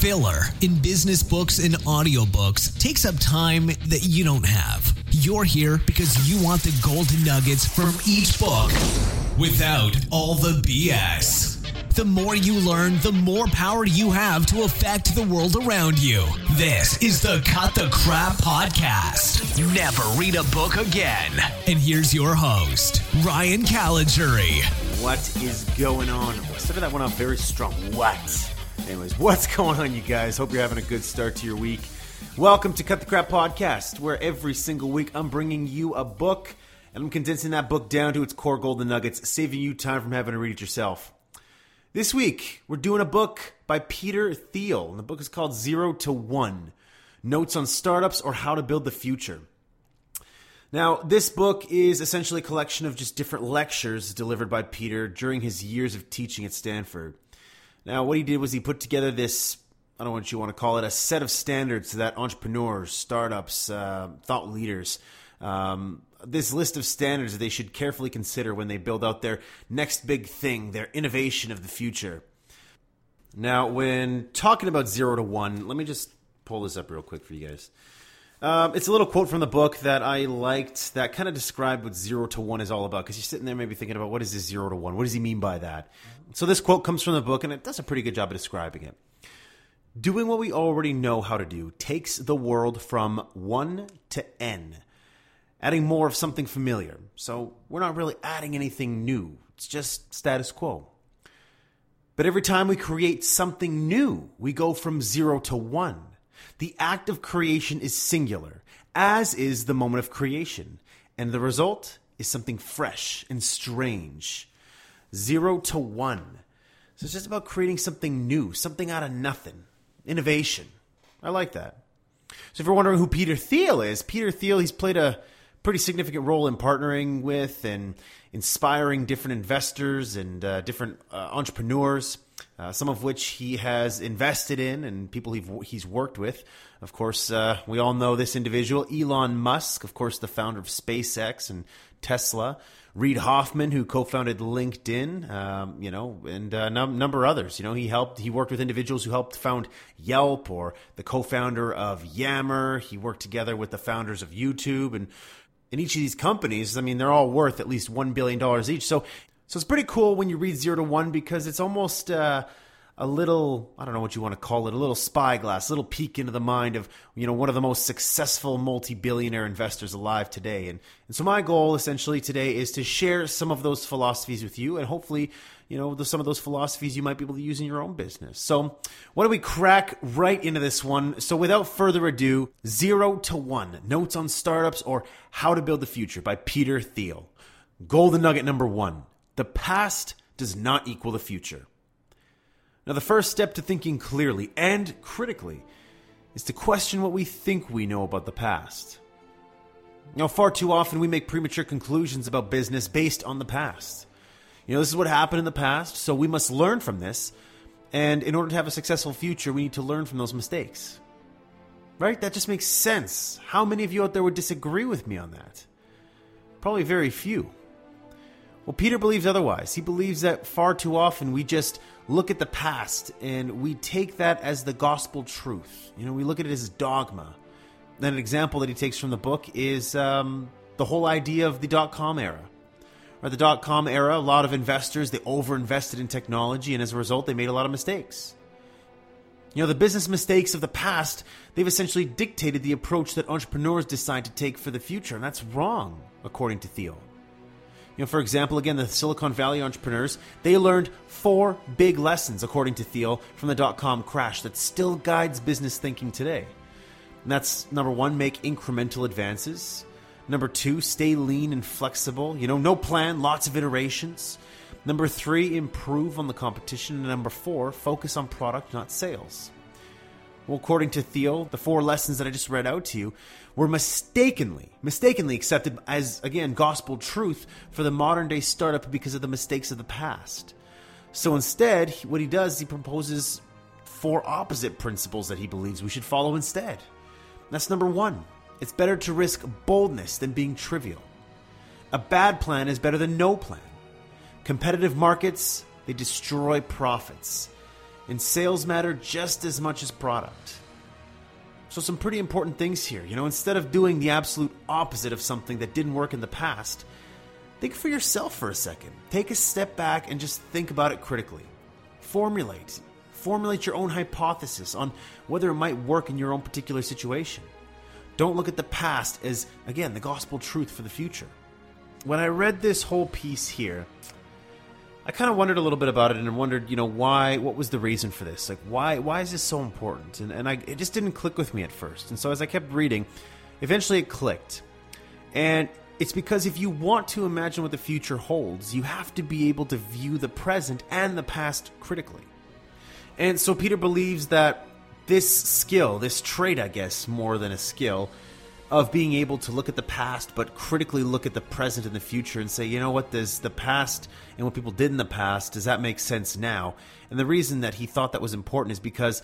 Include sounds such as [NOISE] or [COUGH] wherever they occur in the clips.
Filler in business books and audiobooks takes up time that you don't have. You're here because you want the golden nuggets from each book without all the BS. The more you learn, the more power you have to affect the world around you. This is the Cut the Crap Podcast. Never read a book again. And here's your host, Ryan Caligiuri. What is going on? Started that one off very strong. What? Anyways, [LAUGHS] what's going on, you guys? Hope you're having a good start to your week. Welcome to Cut the Crap Podcast, where every single week I'm bringing you a book and I'm condensing that book down to its core golden nuggets, saving you time from having to read it yourself. This week, we're doing a book by Peter Thiel, and the book is called Zero to One Notes on Startups or How to Build the Future. Now, this book is essentially a collection of just different lectures delivered by Peter during his years of teaching at Stanford. Now, what he did was he put together this I don't know what you want to call it, a set of standards that entrepreneurs, startups, uh, thought leaders, um, this list of standards that they should carefully consider when they build out their next big thing, their innovation of the future. Now, when talking about zero to one, let me just pull this up real quick for you guys. Um, it's a little quote from the book that I liked that kind of described what zero to one is all about. Because you're sitting there maybe thinking about what is this zero to one? What does he mean by that? So this quote comes from the book, and it does a pretty good job of describing it. Doing what we already know how to do takes the world from one to n adding more of something familiar. So we're not really adding anything new, it's just status quo. But every time we create something new, we go from zero to one. The act of creation is singular, as is the moment of creation, and the result is something fresh and strange. Zero to one. So it's just about creating something new, something out of nothing. Innovation. I like that. So if you're wondering who Peter Thiel is, Peter Thiel, he's played a pretty significant role in partnering with and inspiring different investors and uh, different uh, entrepreneurs, uh, some of which he has invested in and people he's worked with. Of course, uh, we all know this individual, Elon Musk, of course, the founder of SpaceX and Tesla. Reid Hoffman, who co-founded LinkedIn, um, you know, and a num- number of others. You know, he helped. He worked with individuals who helped found Yelp or the co-founder of Yammer. He worked together with the founders of YouTube and in each of these companies, I mean, they're all worth at least $1 billion each. So, so it's pretty cool when you read zero to one because it's almost uh, a little, I don't know what you want to call it, a little spyglass, a little peek into the mind of, you know, one of the most successful multi-billionaire investors alive today. And, and so my goal essentially today is to share some of those philosophies with you and hopefully you know, the, some of those philosophies you might be able to use in your own business. So, why don't we crack right into this one? So, without further ado, Zero to One Notes on Startups or How to Build the Future by Peter Thiel. Golden nugget number one the past does not equal the future. Now, the first step to thinking clearly and critically is to question what we think we know about the past. Now, far too often we make premature conclusions about business based on the past. You know, this is what happened in the past, so we must learn from this. And in order to have a successful future, we need to learn from those mistakes. Right? That just makes sense. How many of you out there would disagree with me on that? Probably very few. Well, Peter believes otherwise. He believes that far too often we just look at the past and we take that as the gospel truth. You know, we look at it as dogma. And an example that he takes from the book is um, the whole idea of the dot com era or the dot com era, a lot of investors, they overinvested in technology, and as a result, they made a lot of mistakes. You know, the business mistakes of the past, they've essentially dictated the approach that entrepreneurs decide to take for the future, and that's wrong, according to Thiel. You know, for example, again, the Silicon Valley entrepreneurs, they learned four big lessons, according to Thiel, from the dot com crash that still guides business thinking today. And that's number one, make incremental advances. Number two, stay lean and flexible. You know, no plan, lots of iterations. Number three, improve on the competition. And number four, focus on product, not sales. Well, according to Thiel, the four lessons that I just read out to you were mistakenly, mistakenly accepted as, again, gospel truth for the modern day startup because of the mistakes of the past. So instead, what he does, he proposes four opposite principles that he believes we should follow instead. That's number one it's better to risk boldness than being trivial. A bad plan is better than no plan. Competitive markets, they destroy profits. And sales matter just as much as product. So, some pretty important things here. You know, instead of doing the absolute opposite of something that didn't work in the past, think for yourself for a second. Take a step back and just think about it critically. Formulate. Formulate your own hypothesis on whether it might work in your own particular situation. Don't look at the past as, again, the gospel truth for the future. When I read this whole piece here, I kind of wondered a little bit about it and wondered, you know, why, what was the reason for this? Like, why, why is this so important? And, and I, it just didn't click with me at first. And so as I kept reading, eventually it clicked. And it's because if you want to imagine what the future holds, you have to be able to view the present and the past critically. And so Peter believes that this skill, this trait, I guess, more than a skill, of being able to look at the past but critically look at the present and the future and say, you know what, does the past and what people did in the past, does that make sense now? And the reason that he thought that was important is because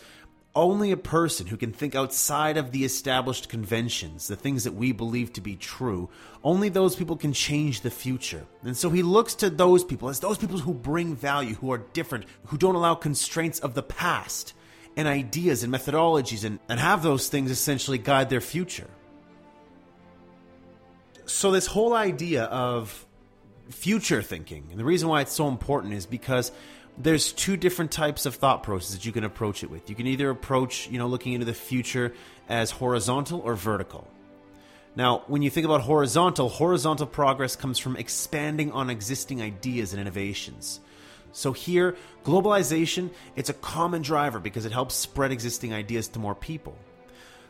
only a person who can think outside of the established conventions, the things that we believe to be true, only those people can change the future. And so he looks to those people as those people who bring value, who are different, who don't allow constraints of the past and ideas and methodologies and, and have those things essentially guide their future. So, this whole idea of future thinking, and the reason why it's so important is because there's two different types of thought processes you can approach it with. You can either approach, you know, looking into the future as horizontal or vertical. Now, when you think about horizontal, horizontal progress comes from expanding on existing ideas and innovations. So here, globalization, it's a common driver because it helps spread existing ideas to more people.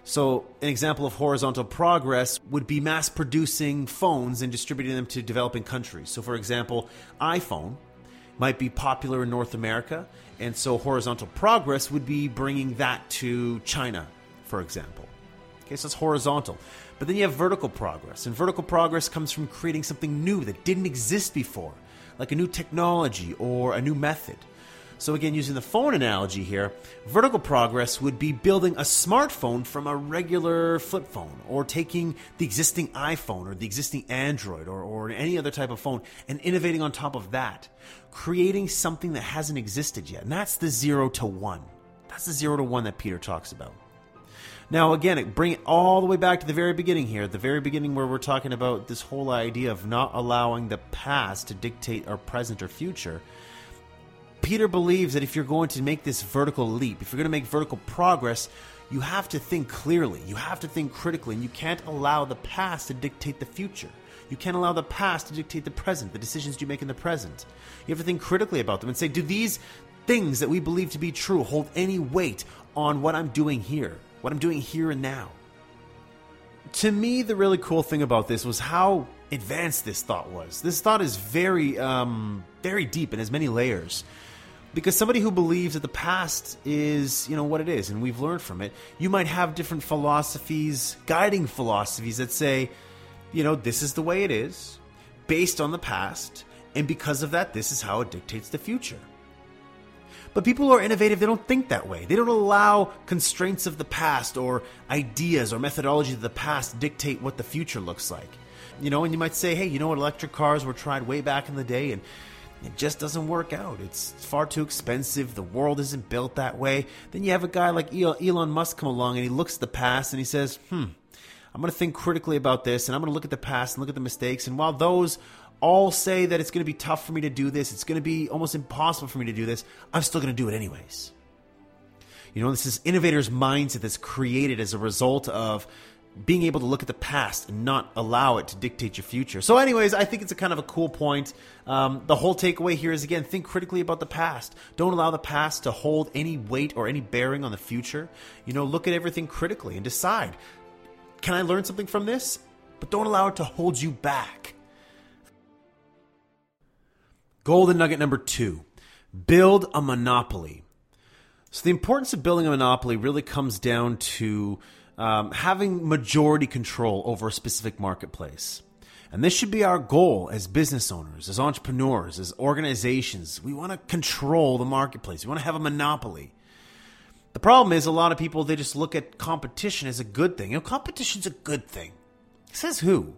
So, an example of horizontal progress would be mass producing phones and distributing them to developing countries. So, for example, iPhone might be popular in North America, and so horizontal progress would be bringing that to China, for example. Okay, so it's horizontal. But then you have vertical progress, and vertical progress comes from creating something new that didn't exist before, like a new technology or a new method. So, again, using the phone analogy here, vertical progress would be building a smartphone from a regular flip phone, or taking the existing iPhone or the existing Android or, or any other type of phone and innovating on top of that, creating something that hasn't existed yet. And that's the zero to one. That's the zero to one that Peter talks about. Now, again, bring it all the way back to the very beginning here, the very beginning where we're talking about this whole idea of not allowing the past to dictate our present or future. Peter believes that if you're going to make this vertical leap, if you're going to make vertical progress, you have to think clearly, you have to think critically, and you can't allow the past to dictate the future. You can't allow the past to dictate the present, the decisions you make in the present. You have to think critically about them and say, do these things that we believe to be true hold any weight on what I'm doing here, what I'm doing here and now? To me, the really cool thing about this was how advanced this thought was. This thought is very, um, very deep and has many layers because somebody who believes that the past is you know what it is and we've learned from it you might have different philosophies guiding philosophies that say you know this is the way it is based on the past and because of that this is how it dictates the future. But people who are innovative they don't think that way. They don't allow constraints of the past or ideas or methodology of the past dictate what the future looks like. You know and you might say hey you know what electric cars were tried way back in the day and it just doesn't work out. It's far too expensive. The world isn't built that way. Then you have a guy like Elon Musk come along and he looks at the past and he says, hmm, I'm going to think critically about this and I'm going to look at the past and look at the mistakes. And while those all say that it's going to be tough for me to do this, it's going to be almost impossible for me to do this, I'm still going to do it anyways. You know, this is innovator's mindset that's created as a result of being able to look at the past and not allow it to dictate your future. So, anyways, I think it's a kind of a cool point. Um, the whole takeaway here is again, think critically about the past. Don't allow the past to hold any weight or any bearing on the future. You know, look at everything critically and decide can I learn something from this? But don't allow it to hold you back. Golden nugget number two build a monopoly. So, the importance of building a monopoly really comes down to um, having majority control over a specific marketplace. And this should be our goal as business owners, as entrepreneurs, as organizations. We want to control the marketplace. We want to have a monopoly. The problem is a lot of people they just look at competition as a good thing. You know, competition's a good thing. Says who?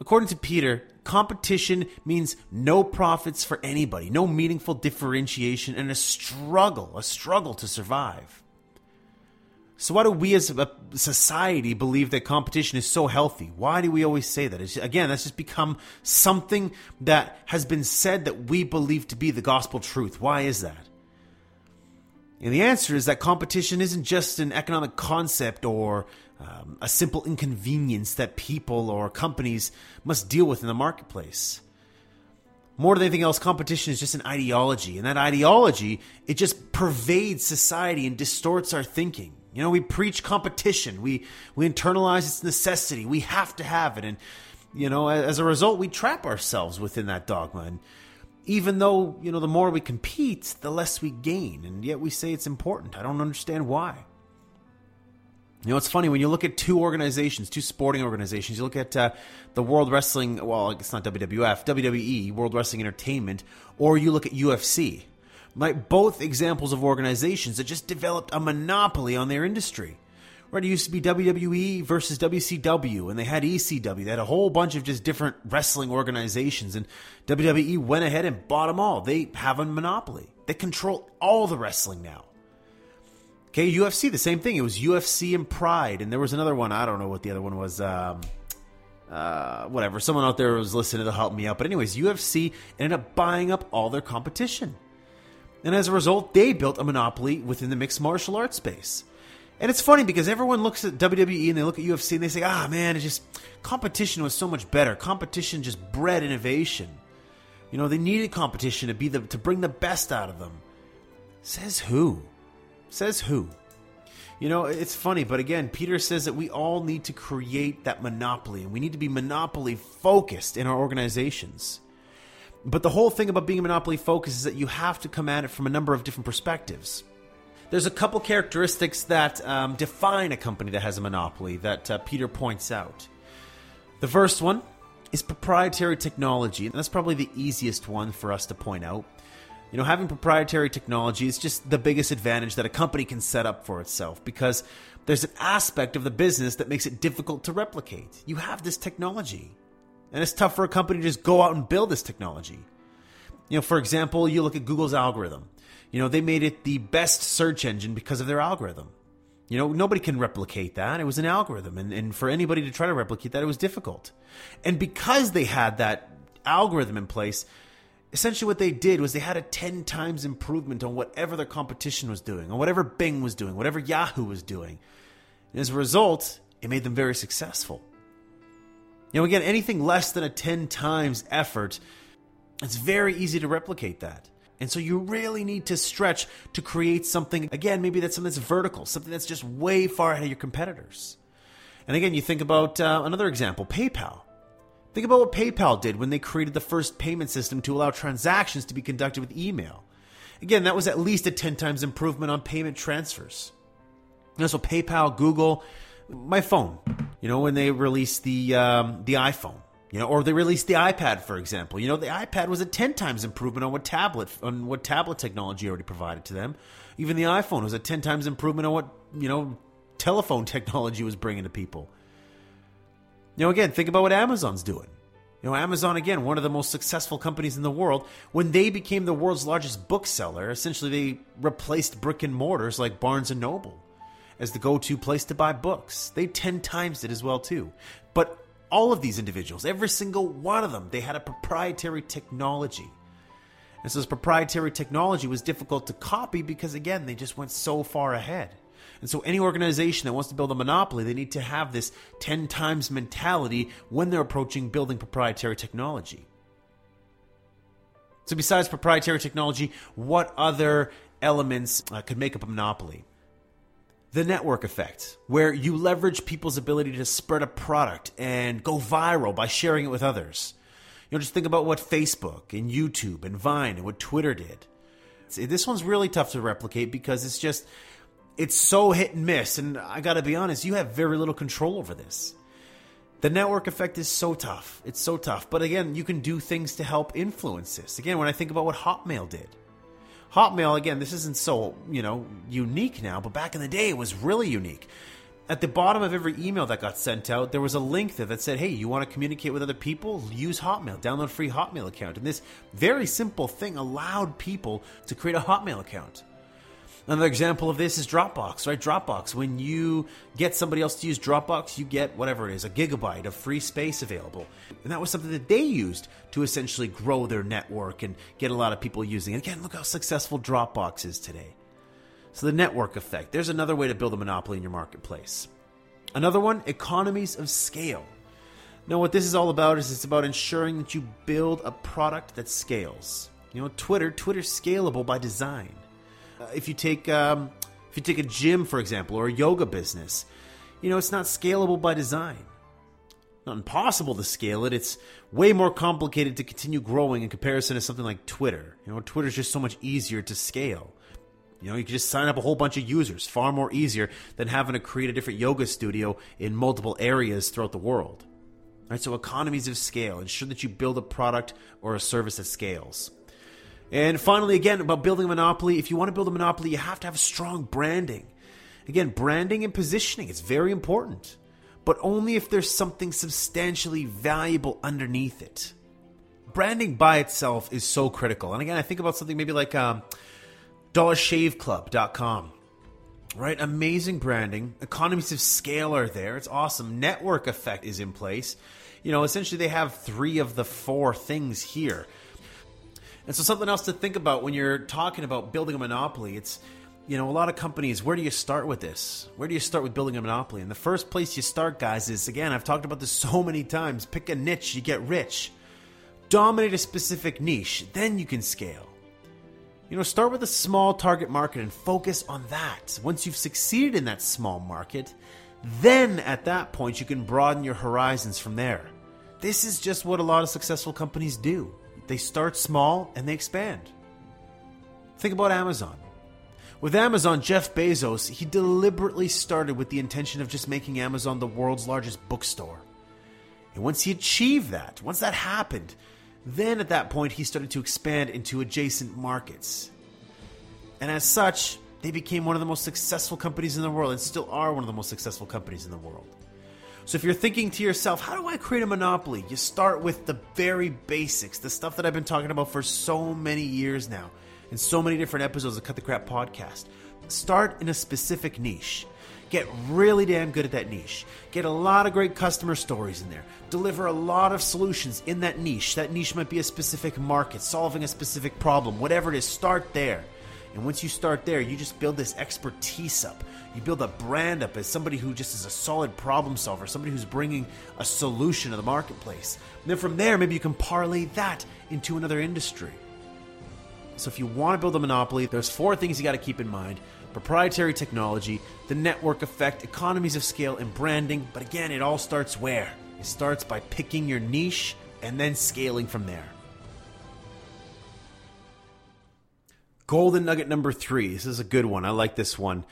According to Peter, competition means no profits for anybody, no meaningful differentiation, and a struggle, a struggle to survive. So, why do we as a society believe that competition is so healthy? Why do we always say that? It's, again, that's just become something that has been said that we believe to be the gospel truth. Why is that? And the answer is that competition isn't just an economic concept or um, a simple inconvenience that people or companies must deal with in the marketplace. More than anything else, competition is just an ideology, and that ideology it just pervades society and distorts our thinking. You know, we preach competition. We we internalize its necessity. We have to have it, and you know, as a result, we trap ourselves within that dogma. And even though you know, the more we compete, the less we gain, and yet we say it's important. I don't understand why. You know, it's funny when you look at two organizations, two sporting organizations. You look at uh, the World Wrestling, well, it's not WWF, WWE, World Wrestling Entertainment, or you look at UFC like both examples of organizations that just developed a monopoly on their industry. Right, it used to be WWE versus WCW, and they had ECW. They had a whole bunch of just different wrestling organizations, and WWE went ahead and bought them all. They have a monopoly. They control all the wrestling now. Okay, UFC, the same thing. It was UFC and Pride, and there was another one. I don't know what the other one was. Um, uh, whatever. Someone out there was listening to help me out. But anyways, UFC ended up buying up all their competition. And as a result, they built a monopoly within the mixed martial arts space. And it's funny because everyone looks at WWE and they look at UFC and they say, ah, man, it's just competition was so much better. Competition just bred innovation. You know, they needed competition to be the to bring the best out of them. Says who? Says who? You know, it's funny, but again, Peter says that we all need to create that monopoly and we need to be monopoly focused in our organizations. But the whole thing about being a monopoly focus is that you have to come at it from a number of different perspectives. There's a couple characteristics that um, define a company that has a monopoly that uh, Peter points out. The first one is proprietary technology, and that's probably the easiest one for us to point out. You know, having proprietary technology is just the biggest advantage that a company can set up for itself because there's an aspect of the business that makes it difficult to replicate. You have this technology. And it's tough for a company to just go out and build this technology. You know, for example, you look at Google's algorithm. You know, they made it the best search engine because of their algorithm. You know, nobody can replicate that. It was an algorithm. And, and for anybody to try to replicate that, it was difficult. And because they had that algorithm in place, essentially what they did was they had a 10 times improvement on whatever their competition was doing, on whatever Bing was doing, whatever Yahoo was doing. And as a result, it made them very successful. You know, again, anything less than a 10 times effort, it's very easy to replicate that. And so you really need to stretch to create something, again, maybe that's something that's vertical, something that's just way far ahead of your competitors. And again, you think about uh, another example PayPal. Think about what PayPal did when they created the first payment system to allow transactions to be conducted with email. Again, that was at least a 10 times improvement on payment transfers. Know, so PayPal, Google, my phone. You know, when they released the um, the iPhone, you know, or they released the iPad, for example. You know, the iPad was a ten times improvement on what tablet on what tablet technology already provided to them. Even the iPhone was a ten times improvement on what you know telephone [LAUGHS] technology was bringing to people. You know, again, think about what Amazon's doing. You know, Amazon, again, one of the most successful companies in the world, when they became the world's largest bookseller, essentially they replaced brick and mortars like Barnes and Noble as the go-to place to buy books. They 10 times it as well too. But all of these individuals, every single one of them, they had a proprietary technology. And so this proprietary technology was difficult to copy because again, they just went so far ahead. And so any organization that wants to build a monopoly, they need to have this 10 times mentality when they're approaching building proprietary technology. So besides proprietary technology, what other elements uh, could make up a monopoly? The network effect, where you leverage people's ability to spread a product and go viral by sharing it with others. You know, just think about what Facebook and YouTube and Vine and what Twitter did. This one's really tough to replicate because it's just, it's so hit and miss. And I gotta be honest, you have very little control over this. The network effect is so tough. It's so tough. But again, you can do things to help influence this. Again, when I think about what Hotmail did, Hotmail, again, this isn't so, you know, unique now, but back in the day it was really unique. at the bottom of every email that got sent out, there was a link there that said, hey, you want to communicate with other people? Use Hotmail, download free Hotmail account. And this very simple thing allowed people to create a Hotmail account. Another example of this is Dropbox, right? Dropbox. When you get somebody else to use Dropbox, you get whatever it is, a gigabyte of free space available. And that was something that they used to essentially grow their network and get a lot of people using it. Again, look how successful Dropbox is today. So, the network effect. There's another way to build a monopoly in your marketplace. Another one, economies of scale. Now, what this is all about is it's about ensuring that you build a product that scales. You know, Twitter, Twitter's scalable by design. Uh, if you take um, if you take a gym, for example, or a yoga business, you know, it's not scalable by design. Not impossible to scale it. It's way more complicated to continue growing in comparison to something like Twitter. You know, Twitter's just so much easier to scale. You know, you can just sign up a whole bunch of users, far more easier than having to create a different yoga studio in multiple areas throughout the world. All right, so economies of scale. Ensure that you build a product or a service that scales. And finally, again, about building a monopoly. If you want to build a monopoly, you have to have strong branding. Again, branding and positioning is very important, but only if there's something substantially valuable underneath it. Branding by itself is so critical. And again, I think about something maybe like um, dollarshaveclub.com. Right? Amazing branding. Economies of scale are there. It's awesome. Network effect is in place. You know, essentially they have three of the four things here. And so something else to think about when you're talking about building a monopoly, it's you know, a lot of companies, where do you start with this? Where do you start with building a monopoly? And the first place you start, guys, is again, I've talked about this [LAUGHS] so many times pick a niche, you get rich. Dominate a specific niche, then you can scale. You know, start with a small target market and focus on that. Once you've succeeded in that small market, then at that point you can broaden your horizons from there. This is just what a lot of successful companies do. They start small and they expand. Think about Amazon. With Amazon, Jeff Bezos, he deliberately started with the intention of just making Amazon the world's largest bookstore. And once he achieved that, once that happened, then at that point, he started to expand into adjacent markets. And as such, they became one of the most successful companies in the world and still are one of the most successful companies in the world. So if you're thinking to yourself, how do I create a monopoly? You start with the very basics, the stuff that I've been talking about for so many years now, in so many different episodes of Cut the Crap podcast. Start in a specific niche. Get really damn good at that niche. Get a lot of great customer stories in there. Deliver a lot of solutions in that niche. That niche might be a specific market, solving a specific problem, whatever it is, start there. And once you start there, you just build this expertise up. You build a brand up as somebody who just is a solid problem solver, somebody who's bringing a solution to the marketplace. And then from there, maybe you can parlay that into another industry. So if you want to build a monopoly, there's four things you got to keep in mind proprietary technology, the network effect, economies of scale, and branding. But again, it all starts where? It starts by picking your niche and then scaling from there. Golden nugget number three. This is a good one. I like this one.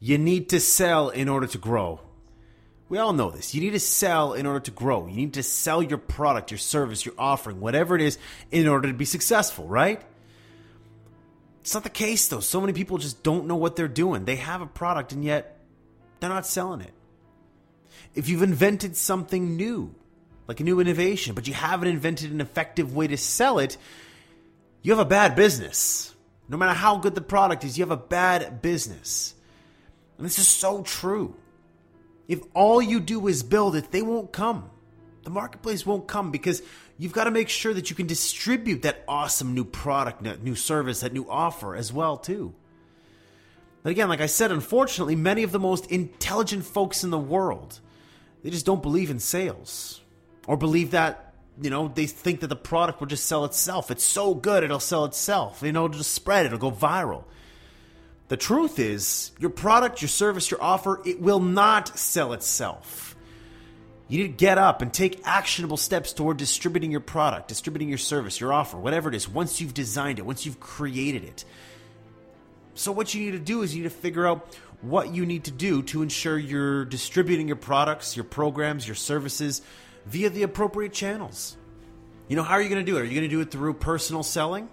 You need to sell in order to grow. We all know this. You need to sell in order to grow. You need to sell your product, your service, your offering, whatever it is, in order to be successful, right? It's not the case though. So many people just don't know what they're doing. They have a product and yet they're not selling it. If you've invented something new, like a new innovation, but you haven't invented an effective way to sell it, you have a bad business. No matter how good the product is, you have a bad business. And this is so true. If all you do is build it, they won't come. The marketplace won't come because you've got to make sure that you can distribute that awesome new product, that new service, that new offer as well too. But again, like I said, unfortunately, many of the most intelligent folks in the world, they just don't believe in sales or believe that, you know, they think that the product will just sell itself. It's so good, it'll sell itself. You know, it'll just spread, it'll go viral. The truth is, your product, your service, your offer, it will not sell itself. You need to get up and take actionable steps toward distributing your product, distributing your service, your offer, whatever it is, once you've designed it, once you've created it. So, what you need to do is you need to figure out what you need to do to ensure you're distributing your products, your programs, your services via the appropriate channels. You know, how are you going to do it? Are you going to do it through personal selling?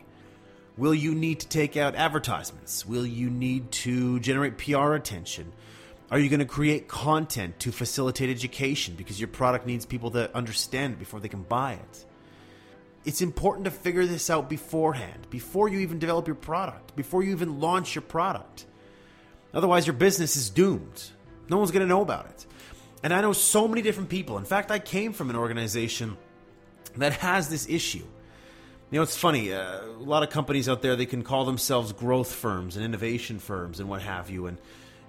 Will you need to take out advertisements? Will you need to generate PR attention? Are you going to create content to facilitate education because your product needs people to understand it before they can buy it? It's important to figure this out beforehand, before you even develop your product, before you even launch your product. Otherwise, your business is doomed. No one's going to know about it. And I know so many different people. In fact, I came from an organization that has this issue. You know, it's funny. Uh, a lot of companies out there they can call themselves growth firms and innovation firms and what have you. And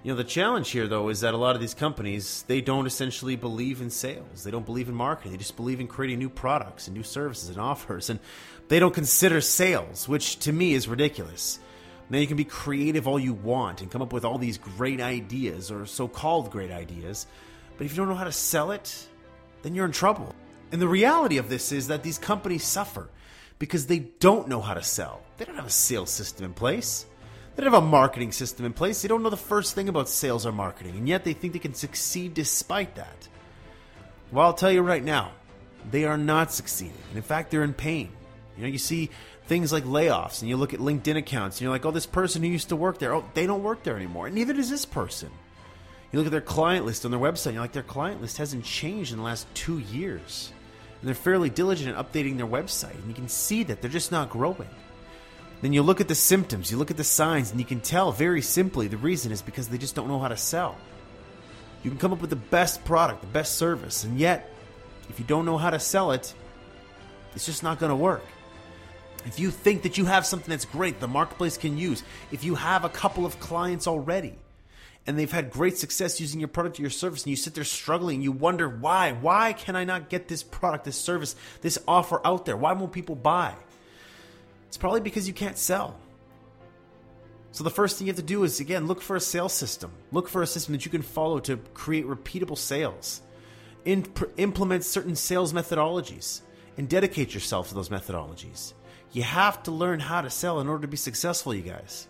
you know, the challenge here though is that a lot of these companies they don't essentially believe in sales. They don't believe in marketing. They just believe in creating new products and new services and [LAUGHS] offers, and they don't consider sales, which to me is ridiculous. Now you can be creative all you want and come up with all these great ideas or so-called great ideas, but if you don't know how to sell it, then you're in trouble. And the reality of this is that these companies suffer because they don't know how to sell. They don't have a sales system in place. They don't have a marketing system in place. They don't know the first thing about sales or marketing, and yet they think they can succeed despite that. Well, I'll tell you right now, they are not succeeding. And in fact, they're in pain. You know, you see things like layoffs, and you look at LinkedIn accounts, and you're like, oh, this person who used to work there, oh, they don't work there anymore. And neither does this person. You look at their client list on their website, you're like, their client list hasn't changed in the last two years and they're fairly diligent in updating their website, and you can see that they're just not growing. Then you look at the symptoms, you look at the signs, and you can tell very simply the reason is because they just don't know how to sell. You can come up with the best product, the best service, and yet, if you don't know how to sell it, it's just not going to work. If you think that you have something that's great, the marketplace can use, if you have a couple of clients already, and they've had great success using your product or your service and you sit there struggling you wonder why? Why can i not get this product this service this offer out there? Why won't people buy? It's probably because you can't sell. So the first thing you have to do is again look for a sales system. Look for a system that you can follow to create repeatable sales. Implement certain sales methodologies and dedicate yourself to those methodologies. You have to learn how to sell in order to be successful you guys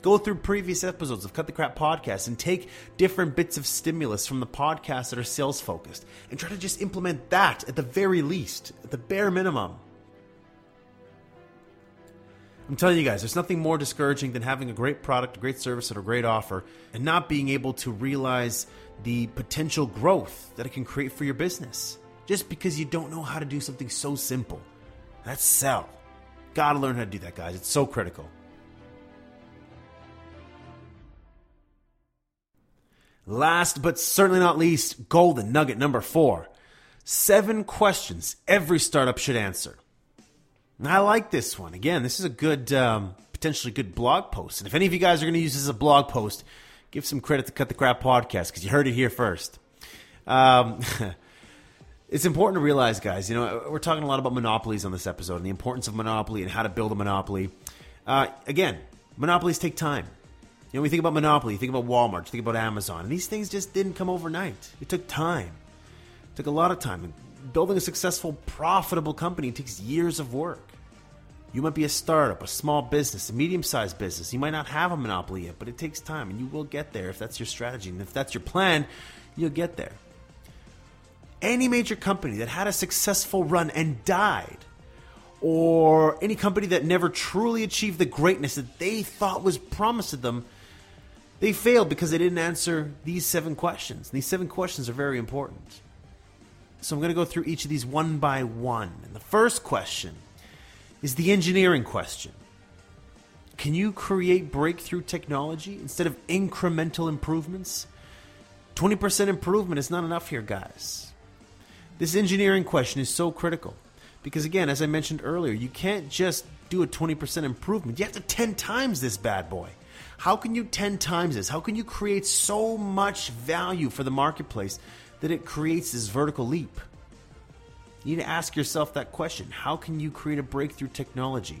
Go through previous episodes of Cut the Crap podcast and take different bits of stimulus from the podcasts that are sales focused and try to just implement that at the very least, at the bare minimum. I'm telling you guys, there's nothing more discouraging than having a great product, a great service, or a great offer and not being able to realize the potential growth that it can create for your business just because you don't know how to do something so simple. That's sell. Gotta learn how to do that, guys. It's so critical. Last but certainly not least, golden nugget number four seven questions every startup should answer. And I like this one. Again, this is a good, um, potentially good blog post. And if any of you guys are going to use this as a blog post, give some credit to Cut the Crap podcast because you heard it here first. Um, [LAUGHS] it's important to realize, guys, you know, we're talking a lot about monopolies on this episode and the importance of monopoly and how to build a monopoly. Uh, again, monopolies take time. You know, we think about Monopoly, you think about Walmart, you think about Amazon, and these things just didn't come overnight. It took time. It took a lot of time. And Building a successful, profitable company takes years of work. You might be a startup, a small business, a medium sized business. You might not have a monopoly yet, but it takes time, and you will get there if that's your strategy. And if that's your plan, you'll get there. Any major company that had a successful run and died, or any company that never truly achieved the greatness that they thought was promised to them, they failed because they didn't answer these seven questions. And These seven questions are very important. So I'm going to go through each of these one by one. And the first question is the engineering question. Can you create breakthrough technology instead of incremental improvements? 20% improvement is not enough here, guys. This engineering question is so critical because, again, as I mentioned earlier, you can't just do a 20% improvement. You have to 10 times this bad boy. How can you 10 times this? How can you create so much value for the marketplace that it creates this vertical leap? You need to ask yourself that question. How can you create a breakthrough technology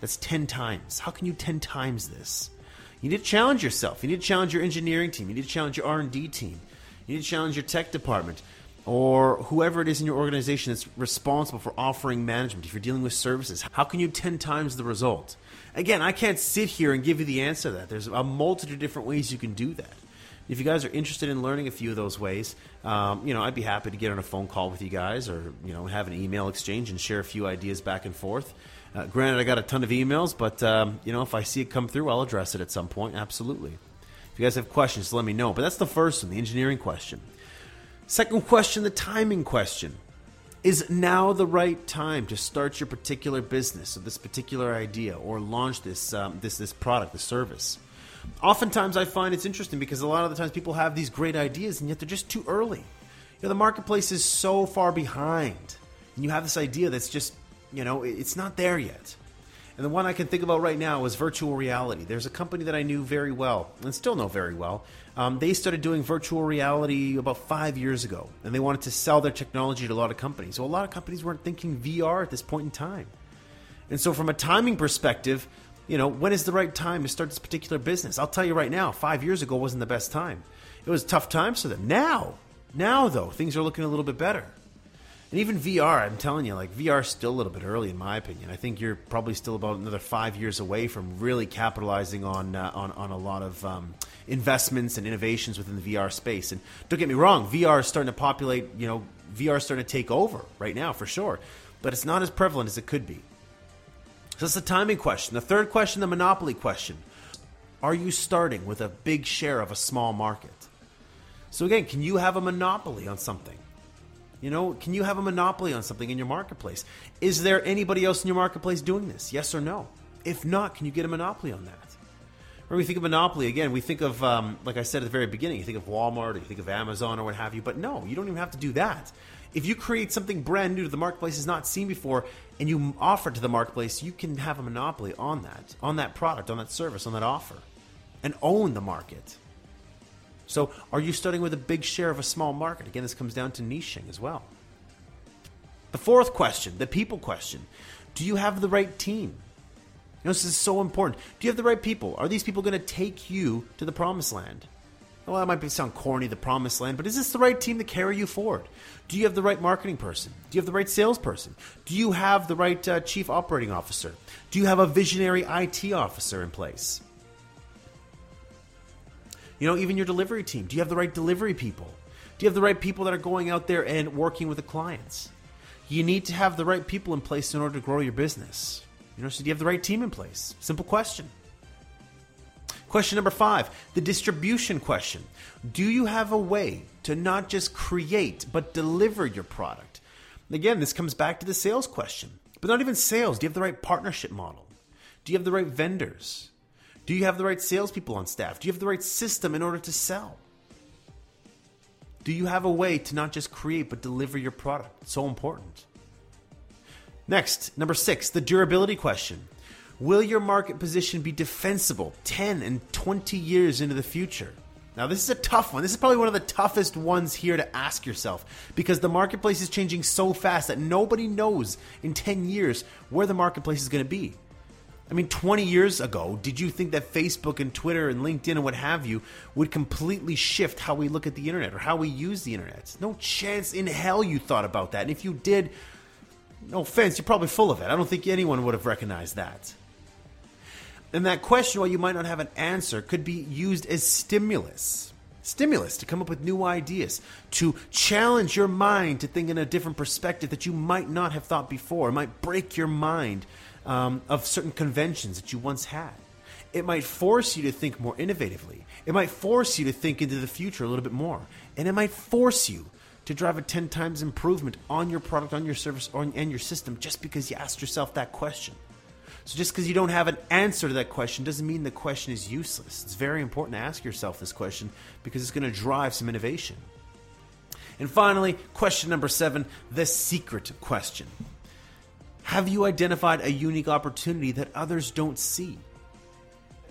that's 10 times? How can you 10 times this? You need to challenge yourself. You need to challenge your engineering team. You need to challenge your R&D team. You need to challenge your tech department or whoever it is in your organization that's responsible for offering management. If you're dealing with services, how can you 10 times the result? Again, I can't sit here and give you the answer to that. There's a multitude of different ways you can do that. If you guys are interested in learning a few of those ways, um, you know, I'd be happy to get on a phone call with you guys, or you know, have an email exchange and share a few ideas back and forth. Uh, granted, I got a ton of emails, but um, you know, if I see it come through, I'll address it at some point. Absolutely. If you guys have questions, let me know. But that's the first one, the engineering question. Second question, the timing question. Is now the right time to start your particular business or this particular idea or launch this um, this this product, the service? Oftentimes, I find it's interesting because a lot of the times people have these great ideas and yet they're just too early. You know, the marketplace is so far behind, and you have this idea that's just you know it's not there yet. And the one I can think about right now is virtual reality. There's a company that I knew very well and still know very well. Um, they started doing virtual reality about five years ago, and they wanted to sell their technology to a lot of companies. So a lot of companies weren't thinking VR at this point in time. And so, from a timing perspective, you know, when is the right time to start this particular business? I'll tell you right now, five years ago wasn't the best time. It was tough times for them. Now, now though, things are looking a little bit better. And even VR, I'm telling you, like VR is still a little bit early in my opinion. I think you're probably still about another five years away from really capitalizing on uh, on, on a lot of um, investments and innovations within the VR space. And don't get me wrong, VR is starting to populate. You know, VR is starting to take over right now for sure, but it's not as prevalent as it could be. So it's the timing question. The third question, the monopoly question. Are you starting with a big share of a small market? So again, can you have a monopoly on something? You know, can you have a monopoly on something in your marketplace? Is there anybody else in your marketplace doing this? Yes or no? If not, can you get a monopoly on that? When we think of monopoly, again, we think of, um, like I said at the very beginning, you think of Walmart or you think of Amazon or what have you, but no, you don't even have to do that. If you create something brand new to the marketplace has not seen before and you offer it to the marketplace, you can have a monopoly on that, on that product, on that service, on that offer, and own the market. So, are you starting with a big share of a small market? Again, this comes down to niching as well. The fourth question, the people question Do you have the right team? You know, this is so important. Do you have the right people? Are these people going to take you to the promised land? Well, that might be, sound corny, the promised land, but is this the right team to carry you forward? Do you have the right marketing person? Do you have the right salesperson? Do you have the right uh, chief operating officer? Do you have a visionary IT officer in place? You know, even your delivery team. Do you have the right delivery people? Do you have the right people that are going out there and working with the clients? You need to have the right people in place in order to grow your business. You know, so do you have the right team in place? Simple question. Question number five, the distribution question. Do you have a way to not just create, but deliver your product? Again, this comes back to the sales question. But not even sales. Do you have the right partnership model? Do you have the right vendors? Do you have the right salespeople on staff? Do you have the right system in order to sell? Do you have a way to not just create but deliver your product? It's so important. Next, number six, the durability question. Will your market position be defensible 10 and 20 years into the future? Now, this is a tough one. This is probably one of the toughest ones here to ask yourself because the marketplace is changing so fast that nobody knows in 10 years where the marketplace is going to be. I mean, 20 years ago, did you think that Facebook and Twitter and LinkedIn and what have you would completely shift how we look at the internet or how we use the internet? No chance in hell you thought about that. And if you did, no offense, you're probably full of it. I don't think anyone would have recognized that. And that question, while you might not have an answer, could be used as stimulus. Stimulus to come up with new ideas, to challenge your mind to think in a different perspective that you might not have thought before. It might break your mind um, of certain conventions that you once had. It might force you to think more innovatively. It might force you to think into the future a little bit more. And it might force you to drive a 10 times improvement on your product, on your service, or, and your system just because you asked yourself that question. So, just because you don't have an answer to that question doesn't mean the question is useless. It's very important to ask yourself this question because it's going to drive some innovation. And finally, question number seven the secret question. Have you identified a unique opportunity that others don't see?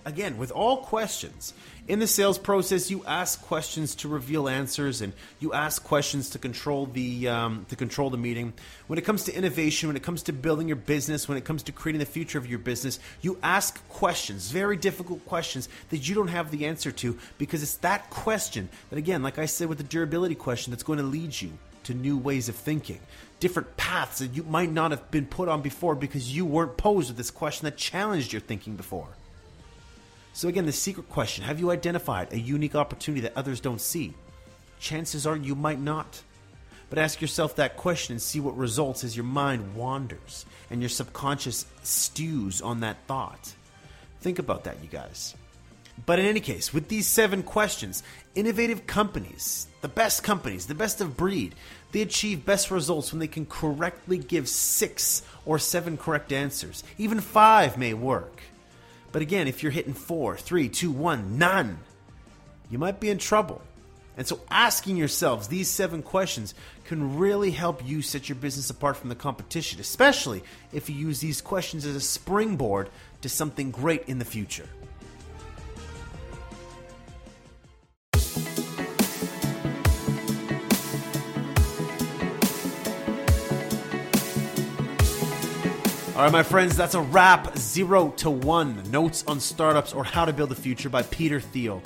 Again, with all questions, in the sales process, you ask questions to reveal answers, and you ask questions to control the um, to control the meeting. When it comes to innovation, when it comes to building your business, when it comes to creating the future of your business, you ask questions, very difficult questions that you don't have the answer to, because it's that question that, again, like I said with the durability question, that's going to lead you to new ways of thinking different paths that you might not have been put on before because you weren't posed with this question that challenged your thinking before. So, again, the secret question have you identified a unique opportunity that others don't see? Chances are you might not. But ask yourself that question and see what results as your mind wanders and your subconscious stews on that thought. Think about that, you guys. But in any case, with these seven questions, innovative companies, the best companies, the best of breed, they achieve best results when they can correctly give six or seven correct answers. Even five may work. But again, if you're hitting four, three, two, one, none, you might be in trouble. And so, asking yourselves these seven questions can really help you set your business apart from the competition, especially if you use these questions as a springboard to something great in the future. All right, my friends, that's a wrap. Zero to one notes on startups or how to build a future by Peter Thiel.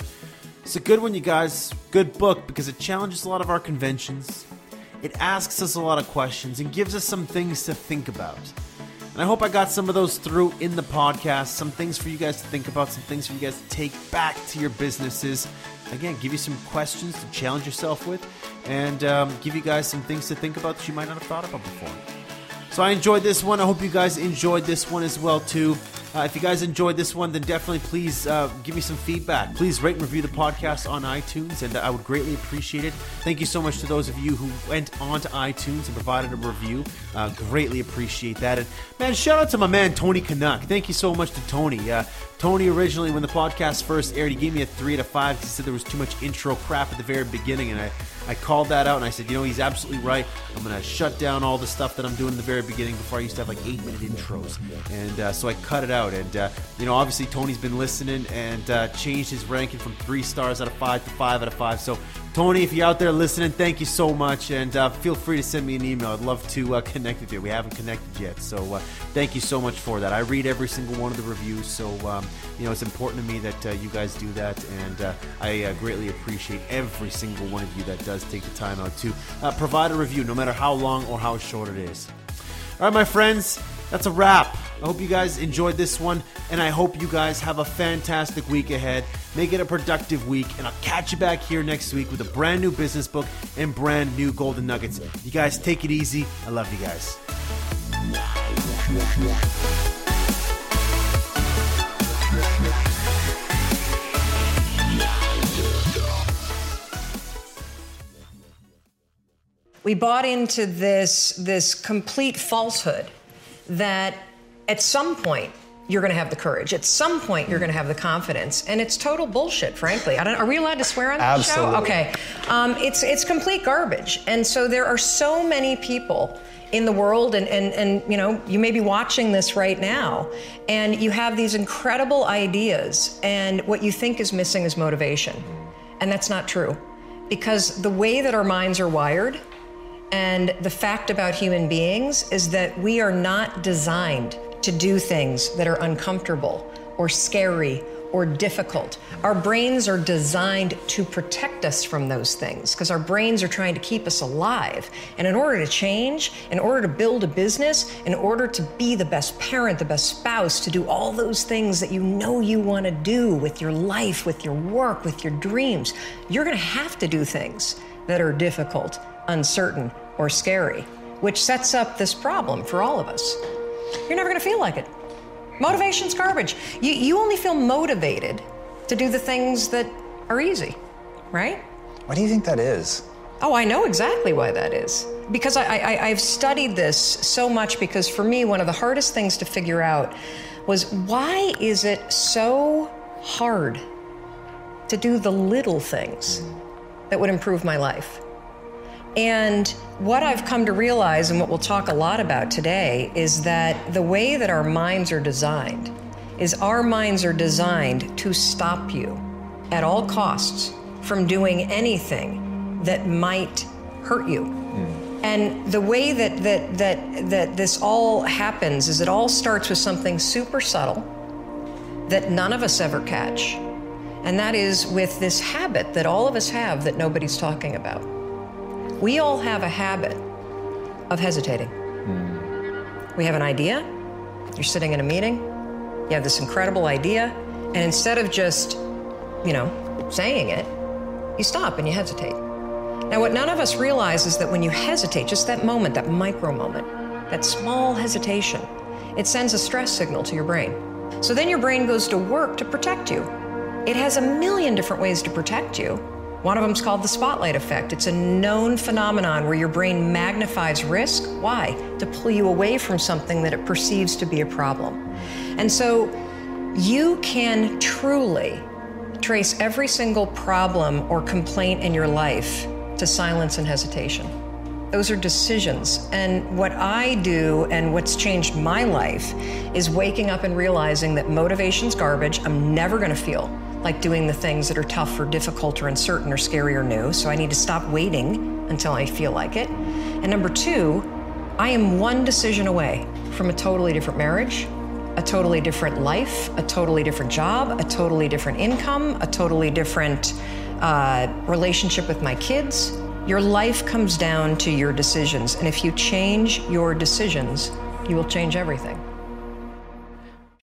It's a good one, you guys. Good book because it challenges a lot of our conventions. It asks us a lot of questions and gives us some things to think about. And I hope I got some of those through in the podcast. Some things for you guys to think about, some things for you guys to take back to your businesses. Again, give you some questions to challenge yourself with and um, give you guys some things to think about that you might not have thought about before. So I enjoyed this one. I hope you guys enjoyed this one as well too. Uh, if you guys enjoyed this one, then definitely please uh, give me some feedback. Please rate and review the podcast on iTunes, and I would greatly appreciate it. Thank you so much to those of you who went onto iTunes and provided a review. Uh, greatly appreciate that. And man, shout out to my man Tony Canuck. Thank you so much to Tony. Uh, Tony originally, when the podcast first aired, he gave me a three out of five. He said there was too much intro crap at the very beginning, and I I called that out and I said, you know, he's absolutely right. I'm to shut down all the stuff that I'm doing in the very beginning before I used to have like eight minute intros. And uh, so I cut it out. And, uh, you know, obviously Tony's been listening and uh, changed his ranking from three stars out of five to five out of five. So Tony, if you're out there listening, thank you so much, and uh, feel free to send me an email. I'd love to uh, [LAUGHS] connect with you. We haven't connected yet, so uh, thank you so much for that. I read every single one of the reviews, so um, you know it's important to me that uh, you guys do that, and I greatly appreciate every single one of you that does take the time out to provide a review, no matter how long or how short it is. All right, my friends, that's a wrap. I hope you guys enjoyed this one, and I hope you guys have a fantastic week ahead. Make it a productive week, and I'll catch you back here next week with a brand new business book and brand new golden nuggets. You guys take it easy. I love you guys. We bought into this this complete falsehood that at some point you're going to have the courage. At some point, you're going to have the confidence, and it's total bullshit. Frankly, I don't. Are we allowed to swear on the show? Okay, um, it's it's complete garbage. And so there are so many people in the world, and and and you know, you may be watching this right now, and you have these incredible ideas, and what you think is missing is motivation, and that's not true, because the way that our minds are wired. And the fact about human beings is that we are not designed to do things that are uncomfortable or scary or difficult. Our brains are designed to protect us from those things because our brains are trying to keep us alive. And in order to change, in order to build a business, in order to be the best parent, the best spouse, to do all those things that you know you want to do with your life, with your work, with your dreams, you're going to have to do things that are difficult, uncertain, or scary, which sets up this problem for all of us. You're never going to feel like it. Motivation's garbage. You, you only feel motivated to do the things that are easy, right? Why do you think that is? Oh, I know exactly why that is. Because I, I, I've studied this so much, because for me, one of the hardest things to figure out was why is it so hard to do the little things mm. that would improve my life? And what I've come to realize, and what we'll talk a lot about today, is that the way that our minds are designed is our minds are designed to stop you at all costs from doing anything that might hurt you. Mm. And the way that, that, that, that this all happens is it all starts with something super subtle that none of us ever catch. And that is with this habit that all of us have that nobody's talking about. We all have a habit of hesitating. Mm. We have an idea, you're sitting in a meeting, you have this incredible idea, and instead of just, you know, saying it, you stop and you hesitate. Now, what none of us realize is that when you hesitate, just that moment, that micro moment, that small hesitation, it sends a stress signal to your brain. So then your brain goes to work to protect you. It has a million different ways to protect you. One of them is called the spotlight effect. It's a known phenomenon where your brain magnifies risk. Why? To pull you away from something that it perceives to be a problem. And so you can truly trace every single problem or complaint in your life to silence and hesitation. Those are decisions. And what I do and what's changed my life is waking up and realizing that motivation's garbage. I'm never going to feel like doing the things that are tough or difficult or uncertain or scary or new. So I need to stop waiting until I feel like it. And number two, I am one decision away from a totally different marriage, a totally different life, a totally different job, a totally different income, a totally different uh, relationship with my kids, your life comes down to your decisions. And if you change your decisions, you will change everything.